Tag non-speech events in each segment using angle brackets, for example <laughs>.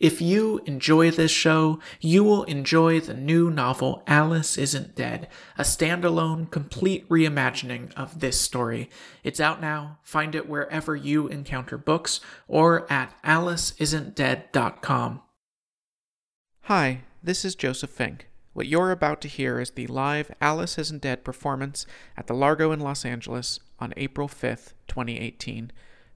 If you enjoy this show, you will enjoy the new novel Alice Isn't Dead, a standalone, complete reimagining of this story. It's out now. Find it wherever you encounter books or at aliceisn'tdead.com. Hi, this is Joseph Fink. What you're about to hear is the live Alice Isn't Dead performance at the Largo in Los Angeles on April 5th, 2018.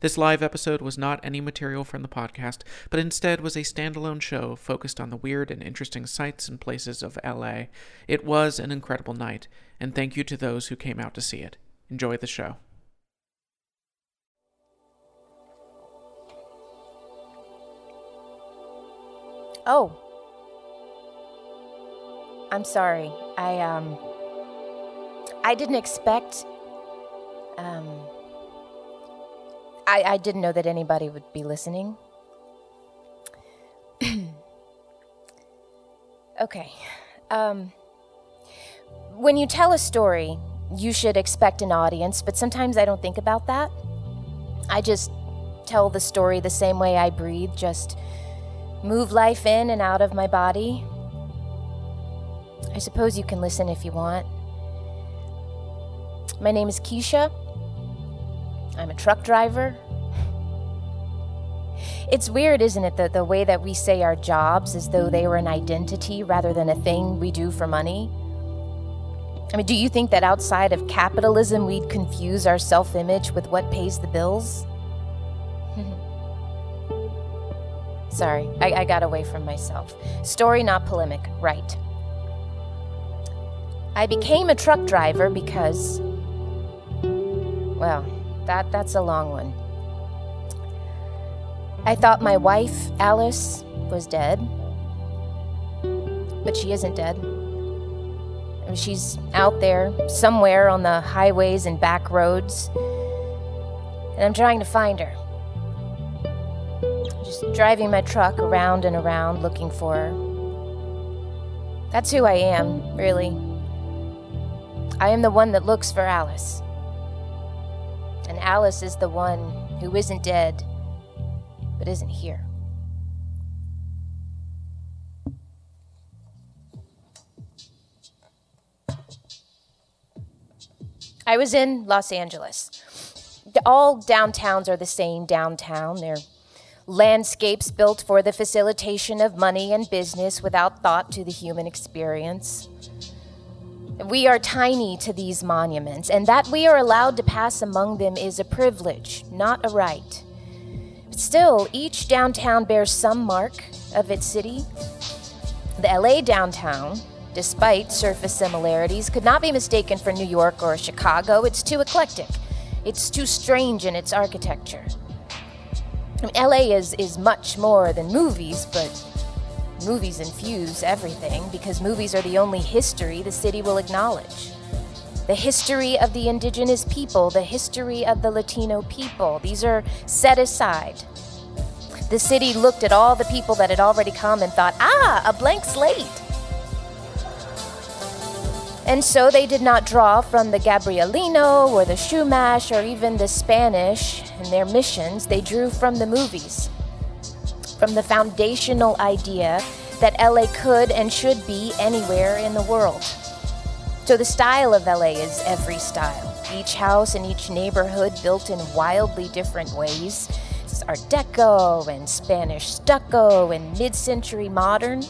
This live episode was not any material from the podcast, but instead was a standalone show focused on the weird and interesting sights and places of LA. It was an incredible night, and thank you to those who came out to see it. Enjoy the show. Oh. I'm sorry. I, um. I didn't expect. Um. I, I didn't know that anybody would be listening. <clears throat> okay. Um, when you tell a story, you should expect an audience, but sometimes I don't think about that. I just tell the story the same way I breathe, just move life in and out of my body. I suppose you can listen if you want. My name is Keisha. I'm a truck driver. It's weird, isn't it, the, the way that we say our jobs as though they were an identity rather than a thing we do for money? I mean, do you think that outside of capitalism we'd confuse our self image with what pays the bills? <laughs> Sorry, I, I got away from myself. Story, not polemic, right. I became a truck driver because, well, that, that's a long one. I thought my wife, Alice, was dead. But she isn't dead. She's out there, somewhere on the highways and back roads. And I'm trying to find her. Just driving my truck around and around looking for her. That's who I am, really. I am the one that looks for Alice. And Alice is the one who isn't dead, but isn't here. I was in Los Angeles. All downtowns are the same downtown. They're landscapes built for the facilitation of money and business without thought to the human experience. We are tiny to these monuments, and that we are allowed to pass among them is a privilege, not a right. Still, each downtown bears some mark of its city. The LA downtown, despite surface similarities, could not be mistaken for New York or Chicago. It's too eclectic, it's too strange in its architecture. I mean, LA is, is much more than movies, but Movies infuse everything because movies are the only history the city will acknowledge. The history of the indigenous people, the history of the Latino people, these are set aside. The city looked at all the people that had already come and thought, ah, a blank slate. And so they did not draw from the Gabrielino or the Chumash or even the Spanish in their missions. They drew from the movies from the foundational idea that LA could and should be anywhere in the world. So the style of LA is every style. Each house and each neighborhood built in wildly different ways. It's Art Deco and Spanish stucco and mid century modern.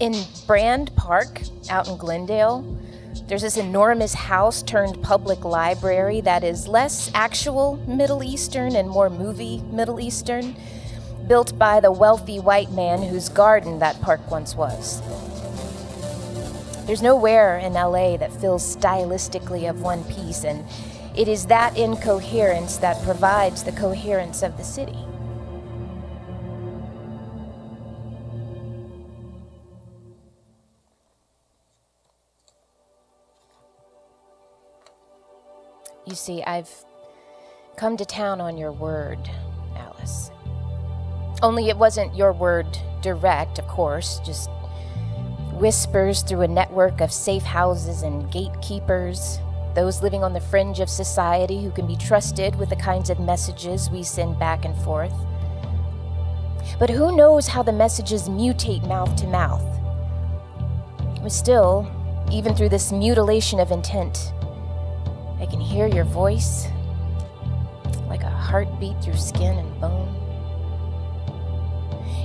In Brand Park, out in Glendale, there's this enormous house turned public library that is less actual Middle Eastern and more movie Middle Eastern built by the wealthy white man whose garden that park once was. There's nowhere in LA that feels stylistically of one piece, and it is that incoherence that provides the coherence of the city. You see, I've come to town on your word, Alice. Only it wasn't your word direct, of course, just whispers through a network of safe houses and gatekeepers, those living on the fringe of society who can be trusted with the kinds of messages we send back and forth. But who knows how the messages mutate mouth to mouth? Still, even through this mutilation of intent, I can hear your voice like a heartbeat through skin and bone.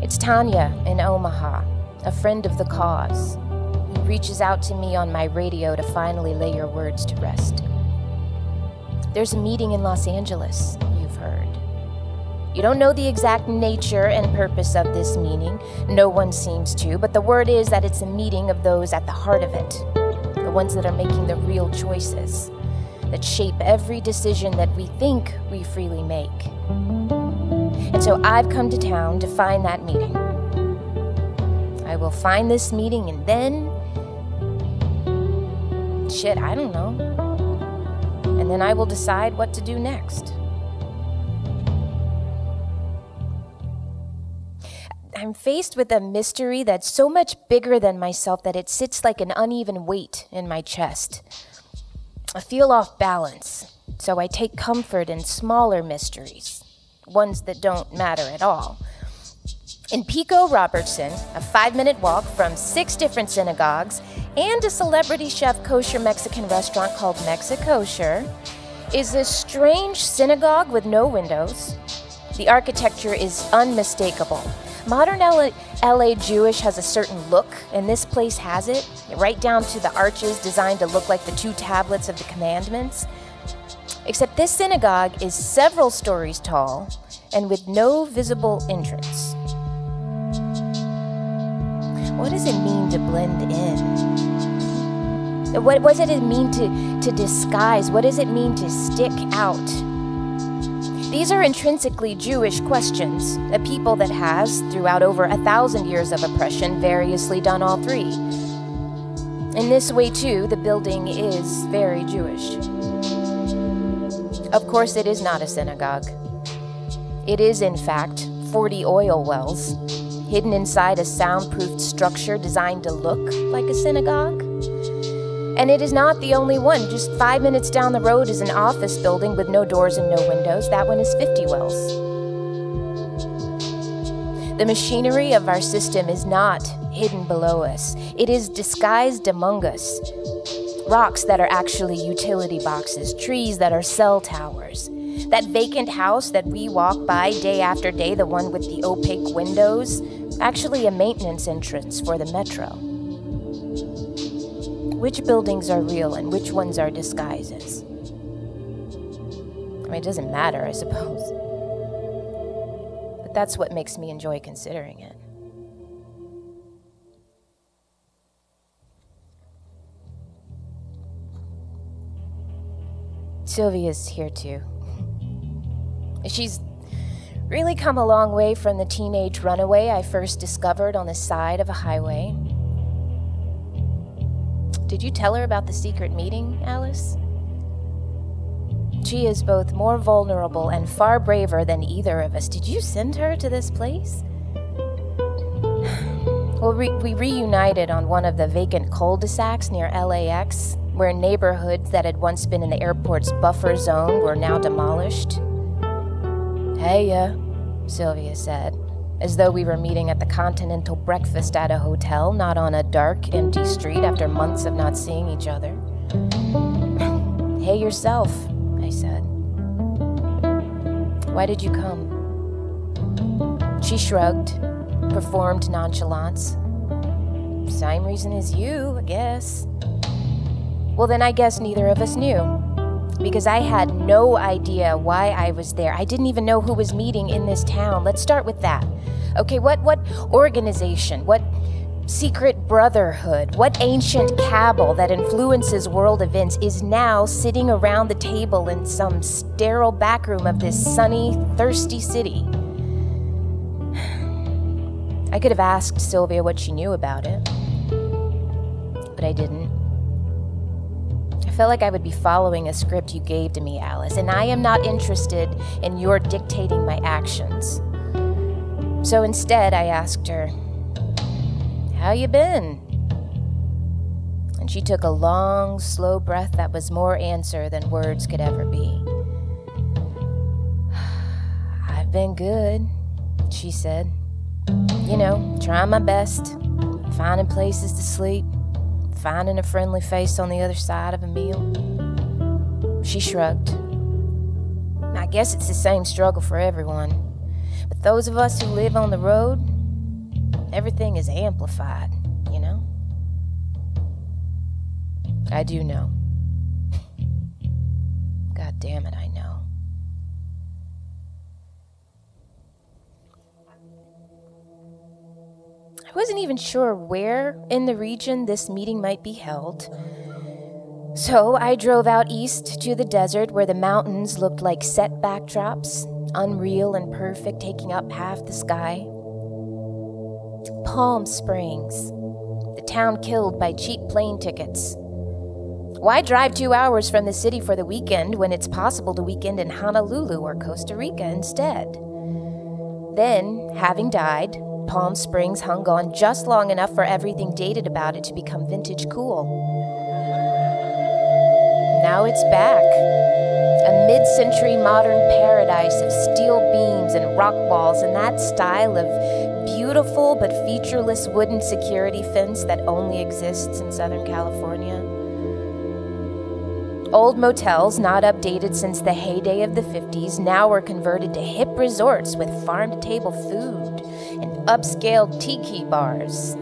It's Tanya in Omaha, a friend of the cause, who reaches out to me on my radio to finally lay your words to rest. There's a meeting in Los Angeles, you've heard. You don't know the exact nature and purpose of this meeting. No one seems to, but the word is that it's a meeting of those at the heart of it, the ones that are making the real choices, that shape every decision that we think we freely make. And so I've come to town to find that meeting. I will find this meeting and then. Shit, I don't know. And then I will decide what to do next. I'm faced with a mystery that's so much bigger than myself that it sits like an uneven weight in my chest. I feel off balance, so I take comfort in smaller mysteries, ones that don't matter at all. In Pico Robertson, a five minute walk from six different synagogues and a celebrity chef kosher Mexican restaurant called Mexikosher, is a strange synagogue with no windows. The architecture is unmistakable Modern LA, LA, Jewish has a certain look, and this place has it, right down to the arches designed to look like the two tablets of the commandments. Except this synagogue is several stories tall and with no visible entrance. What does it mean to blend in? What, what does it mean to, to disguise? What does it mean to stick out? These are intrinsically Jewish questions, a people that has, throughout over a thousand years of oppression, variously done all three. In this way, too, the building is very Jewish. Of course, it is not a synagogue. It is, in fact, 40 oil wells, hidden inside a soundproofed structure designed to look like a synagogue. And it is not the only one. Just five minutes down the road is an office building with no doors and no windows. That one is 50 wells. The machinery of our system is not hidden below us, it is disguised among us. Rocks that are actually utility boxes, trees that are cell towers. That vacant house that we walk by day after day, the one with the opaque windows, actually a maintenance entrance for the metro which buildings are real and which ones are disguises. I mean, it doesn't matter, I suppose. But that's what makes me enjoy considering it. Sylvia's here too. <laughs> She's really come a long way from the teenage runaway I first discovered on the side of a highway. Did you tell her about the secret meeting, Alice? She is both more vulnerable and far braver than either of us. Did you send her to this place? <sighs> Well, we reunited on one of the vacant cul de sacs near LAX, where neighborhoods that had once been in the airport's buffer zone were now demolished. Hey, yeah, Sylvia said as though we were meeting at the Continental Breakfast at a hotel, not on a dark, empty street after months of not seeing each other. <coughs> hey, yourself, I said. Why did you come? She shrugged, performed nonchalance. Same reason as you, I guess. Well, then I guess neither of us knew. Because I had no idea why I was there. I didn't even know who was meeting in this town. Let's start with that. Okay, what what organization, what secret brotherhood, what ancient cabal that influences world events is now sitting around the table in some sterile backroom of this sunny, thirsty city? <sighs> I could have asked Sylvia what she knew about it, but I didn't. I felt like I would be following a script you gave to me, Alice, and I am not interested in your dictating my actions. So instead, I asked her, How you been? And she took a long, slow breath that was more answer than words could ever be. <sighs> I've been good, she said, You know, trying my best, finding places to sleep, finding a friendly face on the other side of a meal. She shrugged. I guess it's the same struggle for everyone. But those of us who live on the road, everything is amplified, you know? I do know. <laughs> God damn it, I I wasn't even sure where in the region this meeting might be held. So I drove out east to the desert where the mountains looked like set backdrops, unreal and perfect, taking up half the sky. Palm Springs, the town killed by cheap plane tickets. Why drive two hours from the city for the weekend when it's possible to weekend in Honolulu or Costa Rica instead? Then, having died, Palm Springs hung on just long enough for everything dated about it to become vintage cool. Now it's back. A mid century modern paradise of steel beams and rock walls and that style of beautiful but featureless wooden security fence that only exists in Southern California. Old motels, not updated since the heyday of the 50s, now are converted to hip resorts with farm to table food and upscale tiki bars.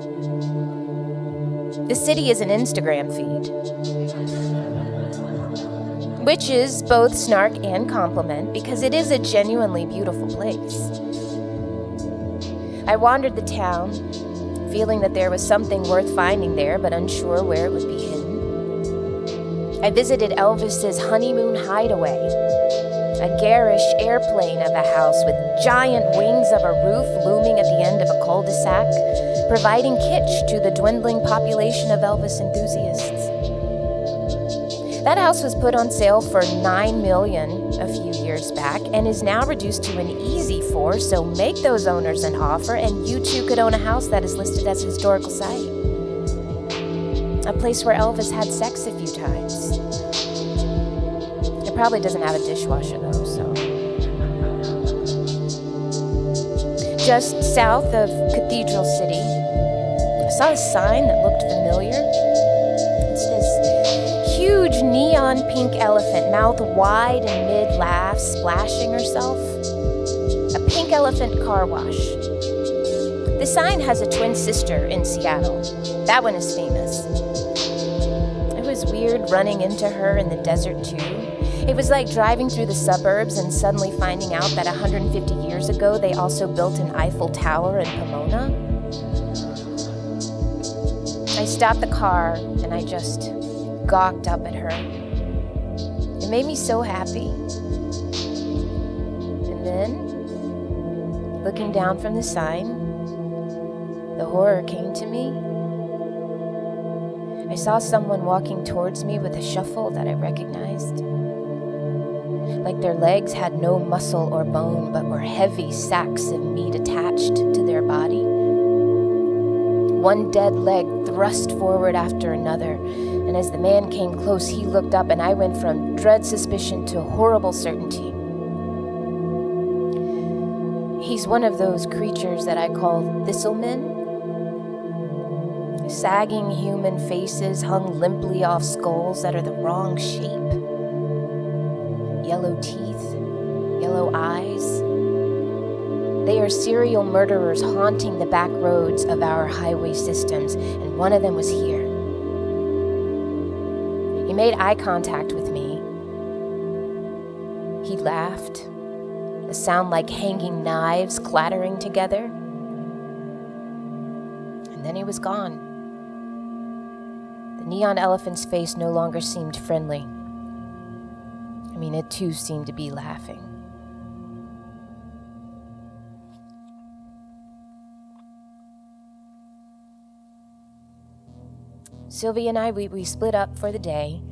The city is an Instagram feed, which is both snark and compliment because it is a genuinely beautiful place. I wandered the town, feeling that there was something worth finding there, but unsure where it would be hidden. I visited Elvis's honeymoon hideaway, a garish airplane of a house with giant wings of a roof looming at the end of a cul de sac, providing kitsch to the dwindling population of Elvis enthusiasts. That house was put on sale for 9 million a few years back and is now reduced to an easy 4, so make those owners an offer and you too could own a house that is listed as a historical site. A place where Elvis had sex a few times. Probably doesn't have a dishwasher though, so. Just south of Cathedral City, I saw a sign that looked familiar. It's this huge neon pink elephant, mouth wide and mid laugh, splashing herself. A pink elephant car wash. The sign has a twin sister in Seattle. That one is famous. It was weird running into her in the desert, too. It was like driving through the suburbs and suddenly finding out that 150 years ago they also built an Eiffel Tower in Pomona. I stopped the car and I just gawked up at her. It made me so happy. And then, looking down from the sign, the horror came to me. I saw someone walking towards me with a shuffle that I recognized. Like their legs had no muscle or bone, but were heavy sacks of meat attached to their body. One dead leg thrust forward after another, and as the man came close, he looked up, and I went from dread suspicion to horrible certainty. He's one of those creatures that I call thistlemen. Sagging human faces hung limply off skulls that are the wrong shape. Yellow teeth, yellow eyes. They are serial murderers haunting the back roads of our highway systems, and one of them was here. He made eye contact with me. He laughed, a sound like hanging knives clattering together. And then he was gone. The neon elephant's face no longer seemed friendly. I mean, it too seemed to be laughing. Sylvia and I, we, we split up for the day.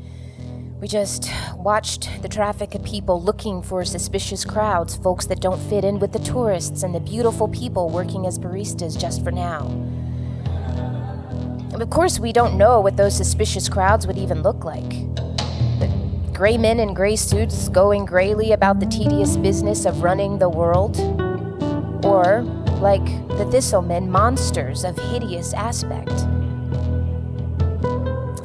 We just watched the traffic of people looking for suspicious crowds, folks that don't fit in with the tourists, and the beautiful people working as baristas just for now. Of course, we don't know what those suspicious crowds would even look like. Gray men in gray suits going grayly about the tedious business of running the world. Or like the thistlemen, monsters of hideous aspect.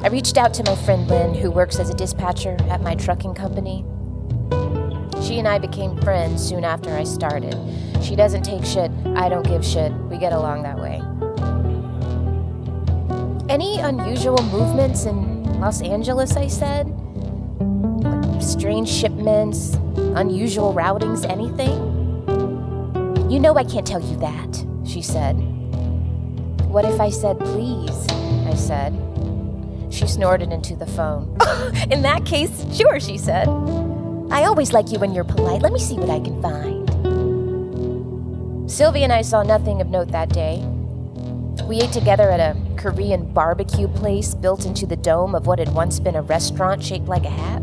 I reached out to my friend Lynn, who works as a dispatcher at my trucking company. She and I became friends soon after I started. She doesn't take shit, I don't give shit. We get along that way. Any unusual movements in Los Angeles, I said? Strange shipments, unusual routings, anything? You know I can't tell you that, she said. What if I said please? I said. She snorted into the phone. <laughs> In that case, sure, she said. I always like you when you're polite. Let me see what I can find. Sylvia and I saw nothing of note that day. We ate together at a Korean barbecue place built into the dome of what had once been a restaurant shaped like a hat.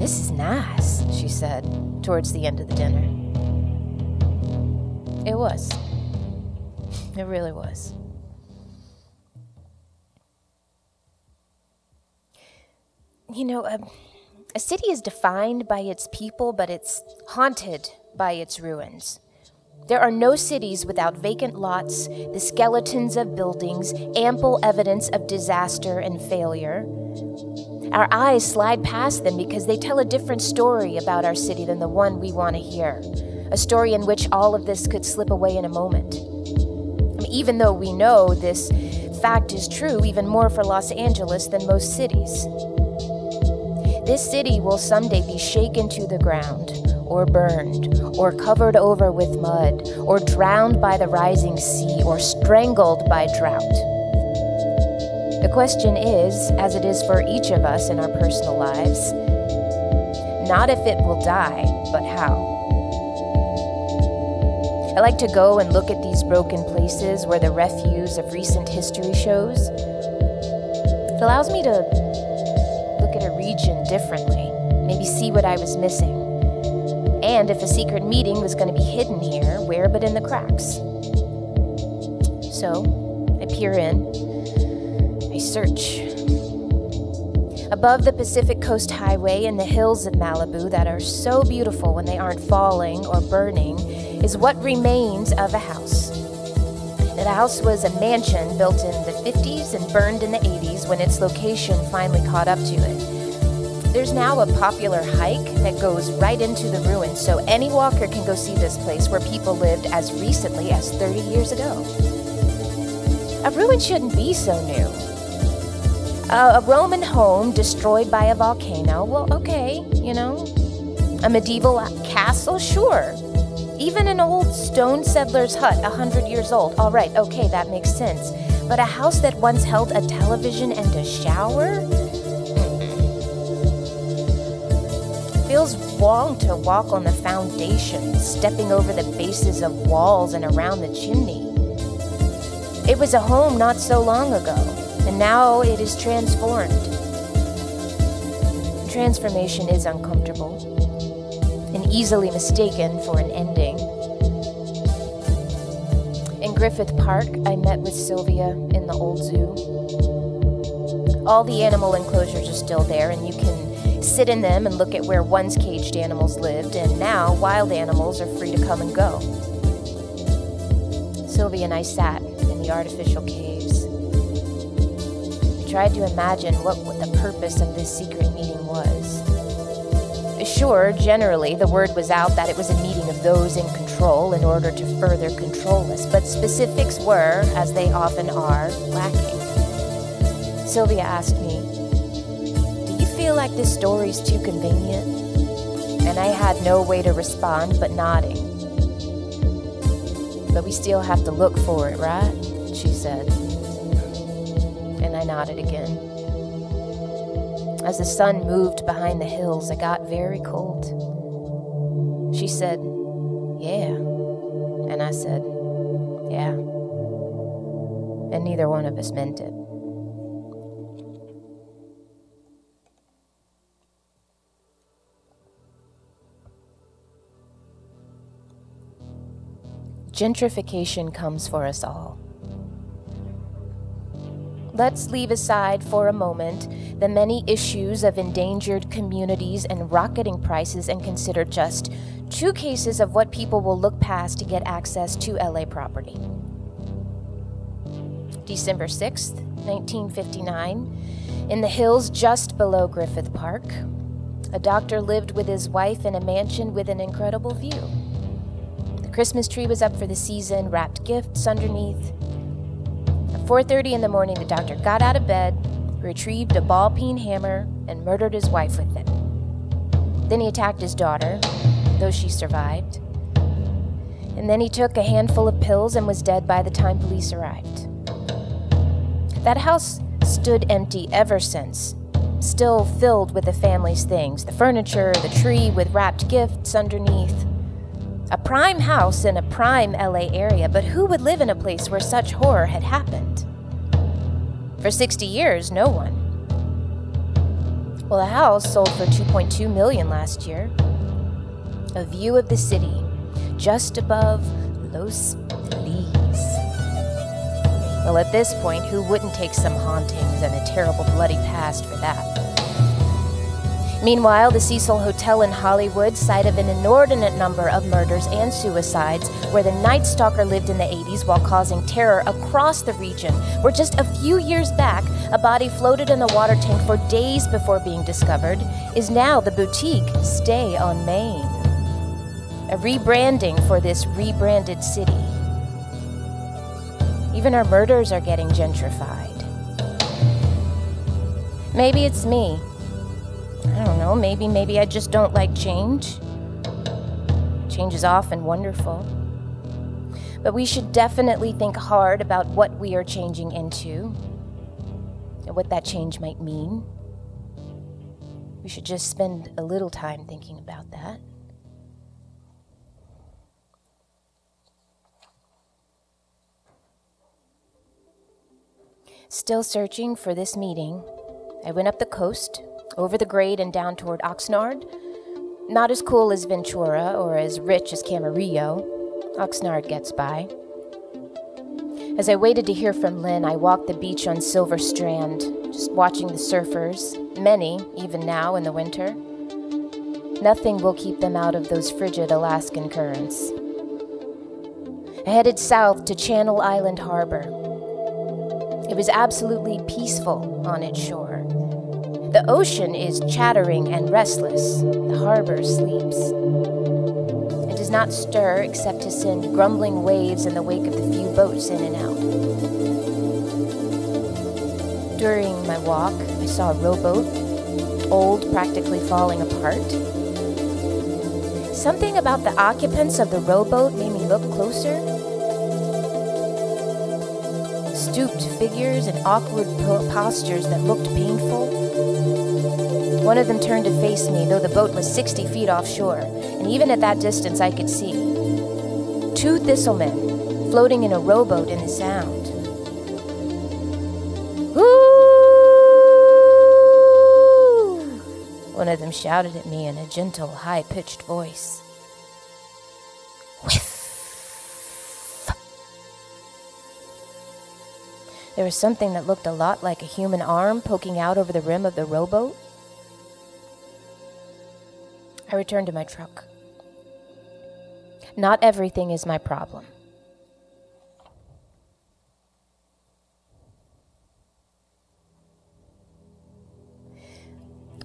This is nice, she said, towards the end of the dinner. It was. It really was. You know, a, a city is defined by its people, but it's haunted by its ruins. There are no cities without vacant lots, the skeletons of buildings, ample evidence of disaster and failure. Our eyes slide past them because they tell a different story about our city than the one we want to hear. A story in which all of this could slip away in a moment. I mean, even though we know this fact is true even more for Los Angeles than most cities. This city will someday be shaken to the ground, or burned, or covered over with mud, or drowned by the rising sea, or strangled by drought. The question is, as it is for each of us in our personal lives, not if it will die, but how. I like to go and look at these broken places where the refuse of recent history shows. It allows me to look at a region differently, maybe see what I was missing. And if a secret meeting was going to be hidden here, where but in the cracks? So, I peer in, I search. Above the Pacific Coast Highway and the hills of Malibu that are so beautiful when they aren't falling or burning is what remains of a house. The house was a mansion built in the 50s and burned in the 80s when its location finally caught up to it. There's now a popular hike that goes right into the ruins, so any walker can go see this place where people lived as recently as 30 years ago. A ruin shouldn't be so new. Uh, a Roman home destroyed by a volcano, well, okay, you know. A medieval castle, sure. Even an old stone settler's hut, a hundred years old, all right, okay, that makes sense. But a house that once held a television and a shower? feels wrong to walk on the foundation, stepping over the bases of walls and around the chimney. It was a home not so long ago, and now it is transformed. Transformation is uncomfortable and easily mistaken for an ending. In Griffith Park, I met with Sylvia in the old zoo. All the animal enclosures are still there, and you can sit in them and look at where once caged animals lived, and now wild animals are free to come and go. Sylvia and I sat in the artificial caves. Tried to imagine what the purpose of this secret meeting was. Sure, generally, the word was out that it was a meeting of those in control in order to further control us, but specifics were, as they often are, lacking. Sylvia asked me, Do you feel like this story's too convenient? And I had no way to respond but nodding. But we still have to look for it, right? She said. I nodded again. As the sun moved behind the hills, it got very cold. She said, Yeah. And I said, Yeah. And neither one of us meant it. gentrification comes for us all. Let's leave aside for a moment the many issues of endangered communities and rocketing prices and consider just two cases of what people will look past to get access to LA property. December 6th, 1959, in the hills just below Griffith Park, a doctor lived with his wife in a mansion with an incredible view. The Christmas tree was up for the season, wrapped gifts underneath. At 4:30 in the morning, the doctor got out of bed, retrieved a ball peen hammer, and murdered his wife with it. Then he attacked his daughter, though she survived. And then he took a handful of pills and was dead by the time police arrived. That house stood empty ever since, still filled with the family's things the furniture, the tree with wrapped gifts underneath. A prime house in a prime LA area, but who would live in a place where such horror had happened? For 60 years, no one. Well, the house sold for 2.2 million last year. A view of the city just above Los Feliz. well, at this point, who wouldn't take some hauntings and a terrible bloody past for that? Meanwhile, the Cecil Hotel in Hollywood, site of an inordinate number of murders and suicides, where the Night Stalker lived in the 80s while causing terror across the region, where just a few years back, a body floated in the water tank for days before being discovered, is now the boutique Stay on Main. A rebranding for this rebranded city. Even our murders are getting gentrified. Maybe it's me. I don't know, maybe, maybe I just don't like change. Change is often wonderful. But we should definitely think hard about what we are changing into and what that change might mean. We should just spend a little time thinking about that. Still searching for this meeting, I went up the coast, over the grade, and down toward Oxnard. Not as cool as Ventura or as rich as Camarillo. Oxnard gets by. As I waited to hear from Lynn, I walked the beach on Silver Strand, just watching the surfers, many, even now in the winter. Nothing will keep them out of those frigid Alaskan currents. I headed south to Channel Island Harbor, it was absolutely peaceful on its shore. The ocean is chattering and restless. The harbor sleeps. It does not stir except to send grumbling waves in the wake of the few boats in and out. During my walk, I saw a rowboat, old, practically falling apart. Something about the occupants of the rowboat made me look closer stooped figures and awkward postures that looked painful. One of them turned to face me, though the boat was 60 feet offshore, and even at that distance I could see. Two thistlemen floating in a rowboat in the sound. One of them shouted at me in a gentle, high pitched voice. There was something that looked a lot like a human arm poking out over the rim of the rowboat. I returned to my truck. Not everything is my problem.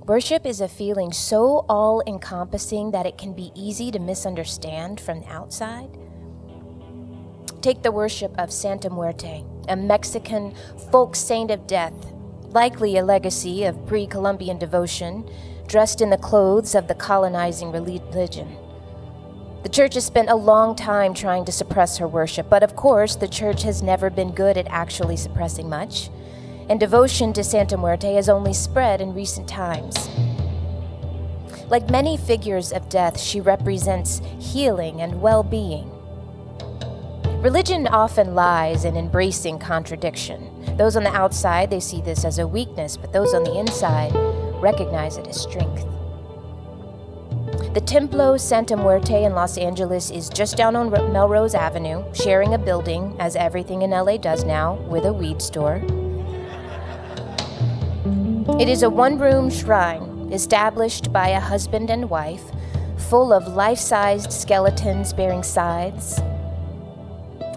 Worship is a feeling so all encompassing that it can be easy to misunderstand from the outside. Take the worship of Santa Muerte a Mexican folk saint of death, likely a legacy of pre Columbian devotion, dressed in the clothes of the colonizing religion. The church has spent a long time trying to suppress her worship, but of course, the church has never been good at actually suppressing much, and devotion to Santa Muerte has only spread in recent times. Like many figures of death, she represents healing and well being. Religion often lies in embracing contradiction. Those on the outside, they see this as a weakness, but those on the inside recognize it as strength. The Templo Santa Muerte in Los Angeles is just down on Melrose Avenue, sharing a building, as everything in LA does now, with a weed store. It is a one room shrine established by a husband and wife, full of life sized skeletons bearing scythes.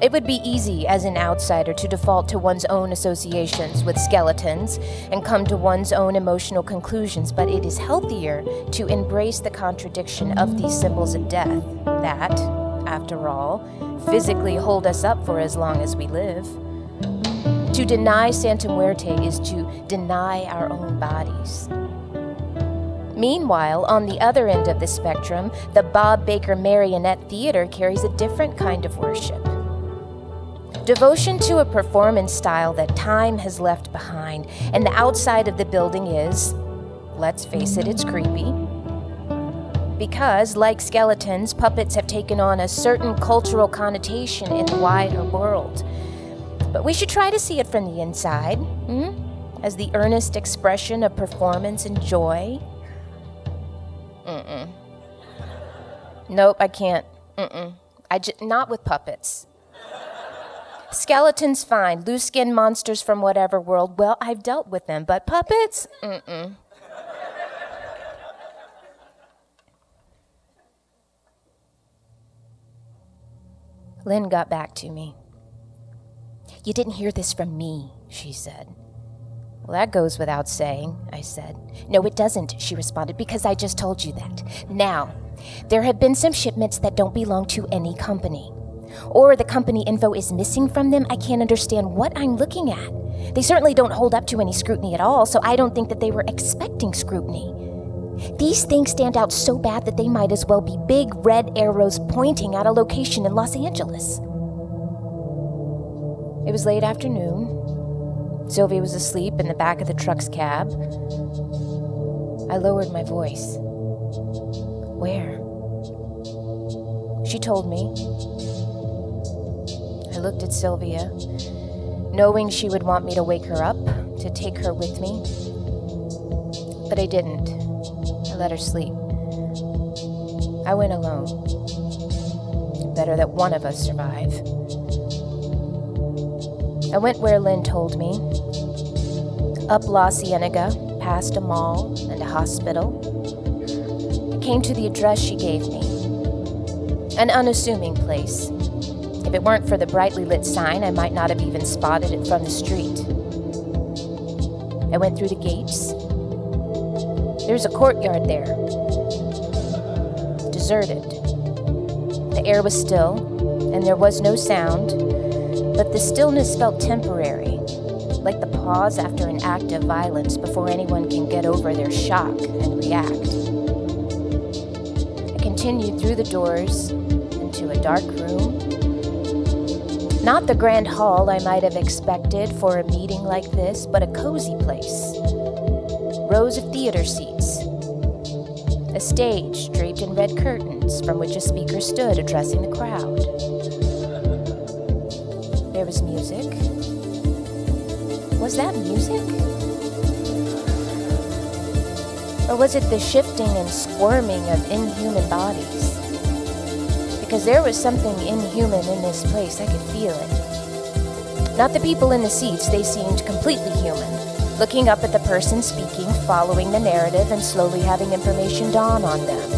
It would be easy as an outsider to default to one's own associations with skeletons and come to one's own emotional conclusions, but it is healthier to embrace the contradiction of these symbols of death that, after all, physically hold us up for as long as we live. To deny Santa Muerte is to deny our own bodies. Meanwhile, on the other end of the spectrum, the Bob Baker Marionette Theater carries a different kind of worship. Devotion to a performance style that time has left behind, and the outside of the building is, let's face it, it's creepy. Because, like skeletons, puppets have taken on a certain cultural connotation in the wider world. But we should try to see it from the inside, hmm? as the earnest expression of performance and joy. Mm-mm. Nope, I can't. Mm-mm. I j- not with puppets. Skeletons, fine. Loose skin monsters from whatever world. Well, I've dealt with them, but puppets? Mm-mm. Lynn got back to me. You didn't hear this from me, she said. Well, that goes without saying, I said. No, it doesn't, she responded, because I just told you that. Now, there have been some shipments that don't belong to any company. Or the company info is missing from them. I can't understand what I'm looking at. They certainly don't hold up to any scrutiny at all, so I don't think that they were expecting scrutiny. These things stand out so bad that they might as well be big red arrows pointing at a location in Los Angeles. It was late afternoon. Sylvia was asleep in the back of the truck's cab. I lowered my voice. Where? She told me. I looked at Sylvia, knowing she would want me to wake her up, to take her with me. But I didn't. I let her sleep. I went alone. Better that one of us survive. I went where Lynn told me. Up La Cienega, past a mall and a hospital. I came to the address she gave me. An unassuming place. If it weren't for the brightly lit sign, I might not have even spotted it from the street. I went through the gates. There's a courtyard there. Deserted. The air was still, and there was no sound, but the stillness felt temporary, like the pause after an act of violence before anyone can get over their shock and react. I continued through the doors Not the grand hall I might have expected for a meeting like this, but a cozy place. Rows of theater seats. A stage draped in red curtains from which a speaker stood addressing the crowd. There was music. Was that music? Or was it the shifting and squirming of inhuman bodies? Because there was something inhuman in this place, I could feel it. Not the people in the seats, they seemed completely human, looking up at the person speaking, following the narrative, and slowly having information dawn on them.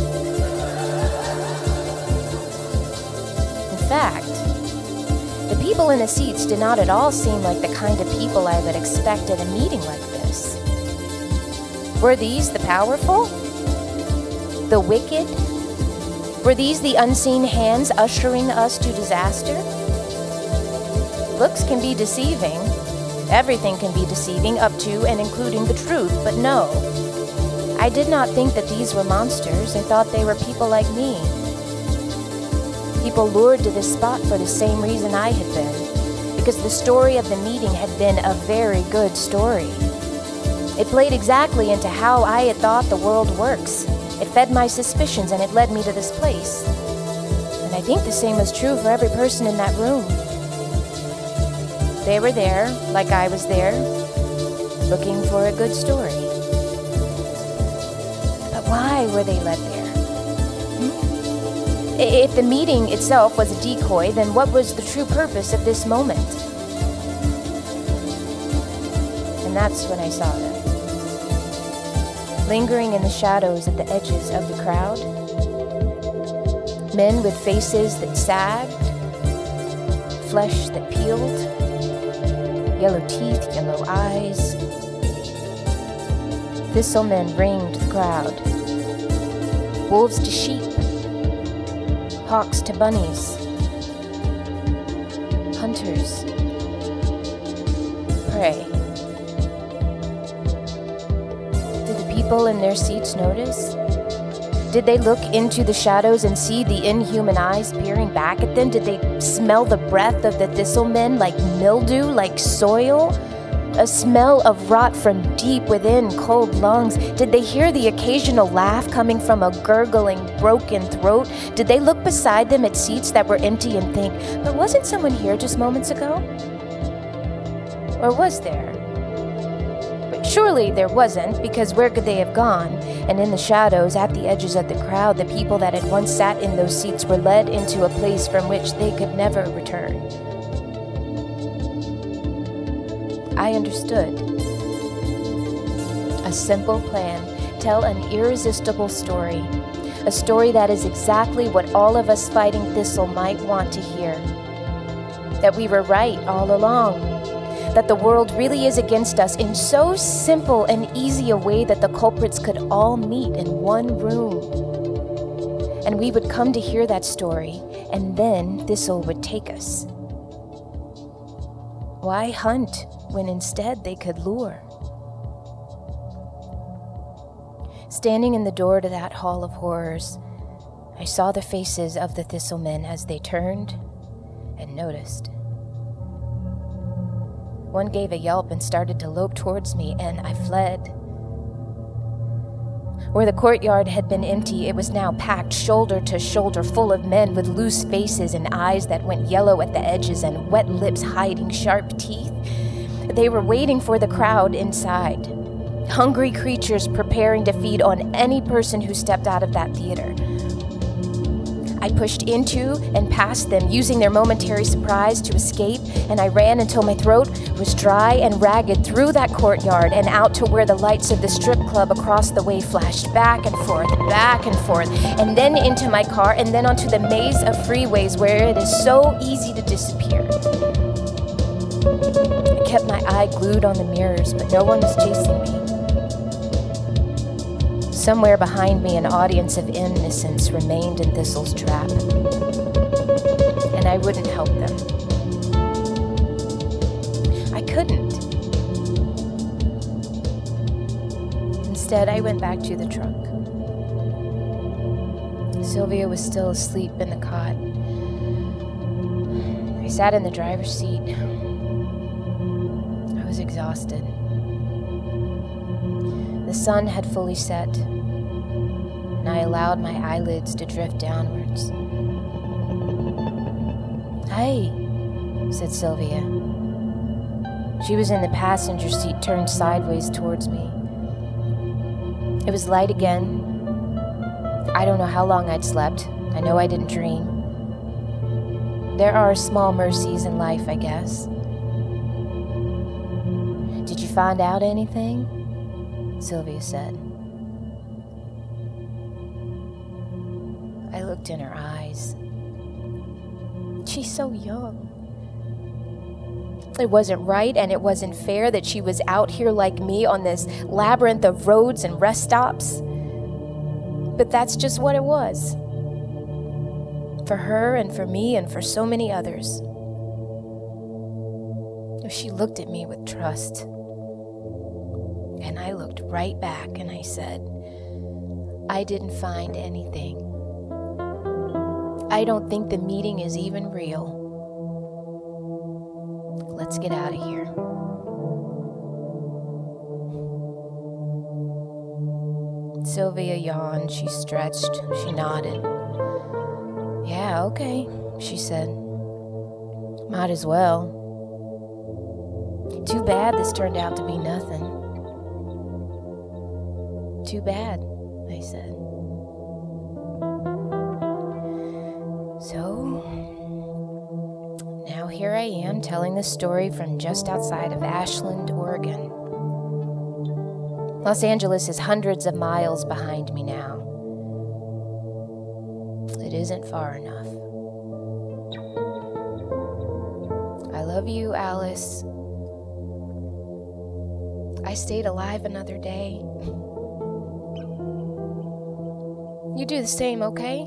In fact, the people in the seats did not at all seem like the kind of people I would expect at a meeting like this. Were these the powerful? The wicked? Were these the unseen hands ushering us to disaster? Looks can be deceiving. Everything can be deceiving, up to and including the truth, but no. I did not think that these were monsters. I thought they were people like me. People lured to this spot for the same reason I had been, because the story of the meeting had been a very good story. It played exactly into how I had thought the world works. It fed my suspicions and it led me to this place. And I think the same was true for every person in that room. They were there, like I was there, looking for a good story. But why were they led there? Hmm? If the meeting itself was a decoy, then what was the true purpose of this moment? And that's when I saw them. Lingering in the shadows at the edges of the crowd. Men with faces that sagged, flesh that peeled, yellow teeth, yellow eyes. Thistlemen ringed the crowd. Wolves to sheep, hawks to bunnies, hunters people in their seats notice? Did they look into the shadows and see the inhuman eyes peering back at them? Did they smell the breath of the thistlemen like mildew, like soil? A smell of rot from deep within cold lungs? Did they hear the occasional laugh coming from a gurgling, broken throat? Did they look beside them at seats that were empty and think, but wasn't someone here just moments ago? Or was there? Surely there wasn't, because where could they have gone? And in the shadows, at the edges of the crowd, the people that had once sat in those seats were led into a place from which they could never return. I understood. A simple plan, tell an irresistible story. A story that is exactly what all of us fighting Thistle might want to hear. That we were right all along. That the world really is against us in so simple and easy a way that the culprits could all meet in one room. And we would come to hear that story, and then Thistle would take us. Why hunt when instead they could lure? Standing in the door to that hall of horrors, I saw the faces of the thistlemen as they turned and noticed. One gave a yelp and started to lope towards me, and I fled. Where the courtyard had been empty, it was now packed shoulder to shoulder, full of men with loose faces and eyes that went yellow at the edges and wet lips hiding sharp teeth. They were waiting for the crowd inside, hungry creatures preparing to feed on any person who stepped out of that theater. I pushed into and past them, using their momentary surprise to escape, and I ran until my throat was dry and ragged through that courtyard and out to where the lights of the strip club across the way flashed back and forth, back and forth, and then into my car, and then onto the maze of freeways where it is so easy to disappear. I kept my eye glued on the mirrors, but no one was chasing me. Somewhere behind me, an audience of innocents remained in Thistle's trap. And I wouldn't help them. I couldn't. Instead, I went back to the trunk. Sylvia was still asleep in the cot. I sat in the driver's seat. I was exhausted. The sun had fully set, and I allowed my eyelids to drift downwards. Hey, said Sylvia. She was in the passenger seat, turned sideways towards me. It was light again. I don't know how long I'd slept. I know I didn't dream. There are small mercies in life, I guess. Did you find out anything? Sylvia said. I looked in her eyes. She's so young. It wasn't right and it wasn't fair that she was out here like me on this labyrinth of roads and rest stops. But that's just what it was. For her and for me and for so many others. She looked at me with trust. And I looked right back and I said, I didn't find anything. I don't think the meeting is even real. Let's get out of here. Sylvia yawned. She stretched. She nodded. Yeah, okay, she said. Might as well. Too bad this turned out to be nothing. Too bad, I said. So, now here I am telling the story from just outside of Ashland, Oregon. Los Angeles is hundreds of miles behind me now. It isn't far enough. I love you, Alice. I stayed alive another day. <laughs> You do the same, okay?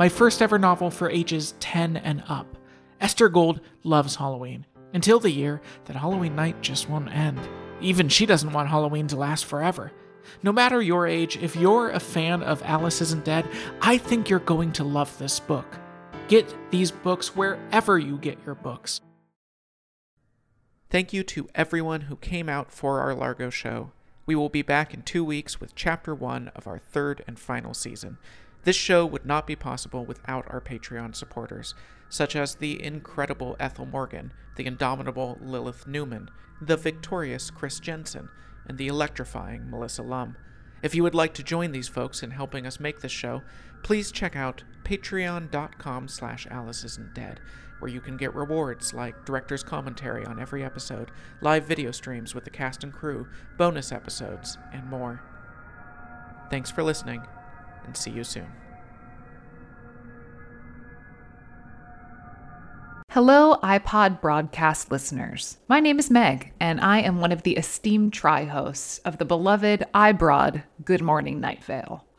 my first ever novel for ages 10 and up. Esther Gold loves Halloween, until the year that Halloween night just won't end. Even she doesn't want Halloween to last forever. No matter your age, if you're a fan of Alice Isn't Dead, I think you're going to love this book. Get these books wherever you get your books. Thank you to everyone who came out for our Largo show. We will be back in two weeks with Chapter 1 of our third and final season. This show would not be possible without our Patreon supporters, such as the incredible Ethel Morgan, the indomitable Lilith Newman, the victorious Chris Jensen, and the electrifying Melissa Lum. If you would like to join these folks in helping us make this show, please check out patreon.com slash Alice Isn't Dead, where you can get rewards like director's commentary on every episode, live video streams with the cast and crew, bonus episodes, and more. Thanks for listening and see you soon. Hello, iPod broadcast listeners. My name is Meg, and I am one of the esteemed tri hosts of the beloved iBroad Good Morning Night Vale.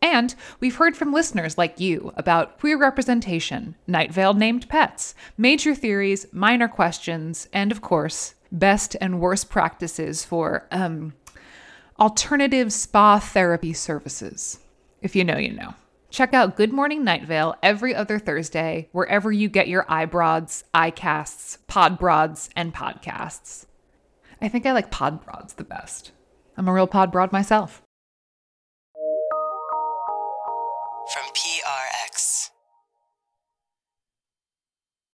And we've heard from listeners like you about queer representation, Night Vale named pets, major theories, minor questions, and of course, best and worst practices for um, alternative spa therapy services. If you know, you know. Check out Good Morning Night Vale every other Thursday, wherever you get your iBroads, iCasts, Podbroads, and podcasts. I think I like Podbroads the best. I'm a real Podbroad myself.